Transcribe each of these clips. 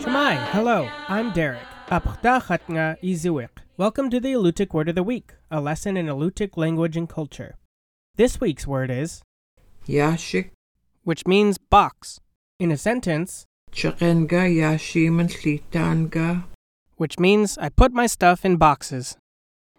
Cama'i, hello, I'm Derek. Welcome to the Alutiiq Word of the Week, a lesson in Alutiiq language and culture. This week's word is, Yashik which means box. In a sentence, Chikenga Yashiman Slitanga which means I put my stuff in boxes.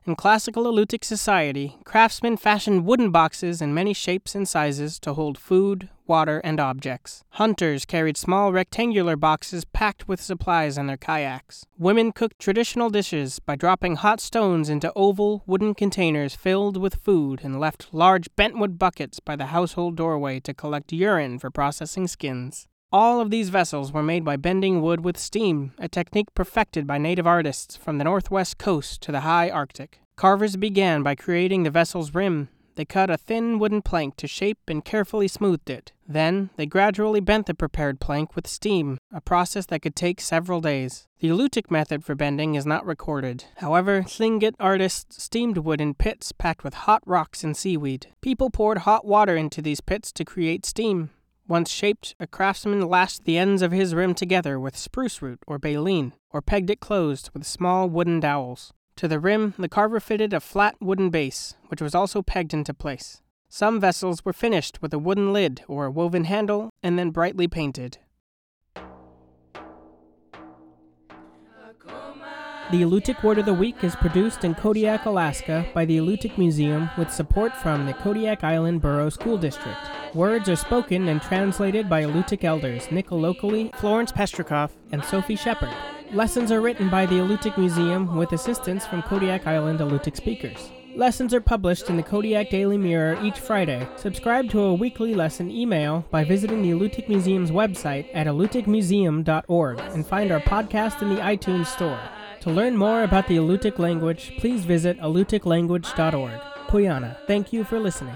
In classical Alutiiq society, craftsmen fashioned wooden boxes in many shapes and sizes to hold food, water, and objects. Hunters carried small rectangular boxes packed with supplies in their kayaks. Women cooked traditional dishes by dropping hot stones into oval, wooden containers filled with food and left large bentwood buckets by the household doorway to collect urine for processing skins. All of these vessels were made by bending wood with steam, a technique perfected by native artists from the northwest coast to the high Arctic. Carvers began by creating the vessel's rim. They cut a thin wooden plank to shape and carefully smoothed it. Then, they gradually bent the prepared plank with steam, a process that could take several days. The Alutiiq method for bending is not recorded. However, Tlingit artists steamed wood in pits packed with hot rocks and seaweed. People poured hot water into these pits to create steam. Once shaped, a craftsman lashed the ends of his rim together with spruce root or baleen, or pegged it closed with small wooden dowels. To the rim, the carver fitted a flat wooden base, which was also pegged into place. Some vessels were finished with a wooden lid or a woven handle and then brightly painted. The Alutiiq Word of the Week is produced in Kodiak, Alaska by the Alutiiq Museum with support from the Kodiak Island Borough School District. Words are spoken and translated by Alutiiq elders Nick Alokli, Florence Pestrikoff, and Sophie Shepard. Lessons are written by the Alutiiq Museum with assistance from Kodiak Island Alutiiq speakers. Lessons are published in the Kodiak Daily Mirror each Friday. Subscribe to a weekly lesson email by visiting the Alutiiq Museum's website at alutiiqmuseum.org and find our podcast in the iTunes Store. To learn more about the Alutiiq language, please visit alutiiqlanguage.org. Puyana, thank you for listening.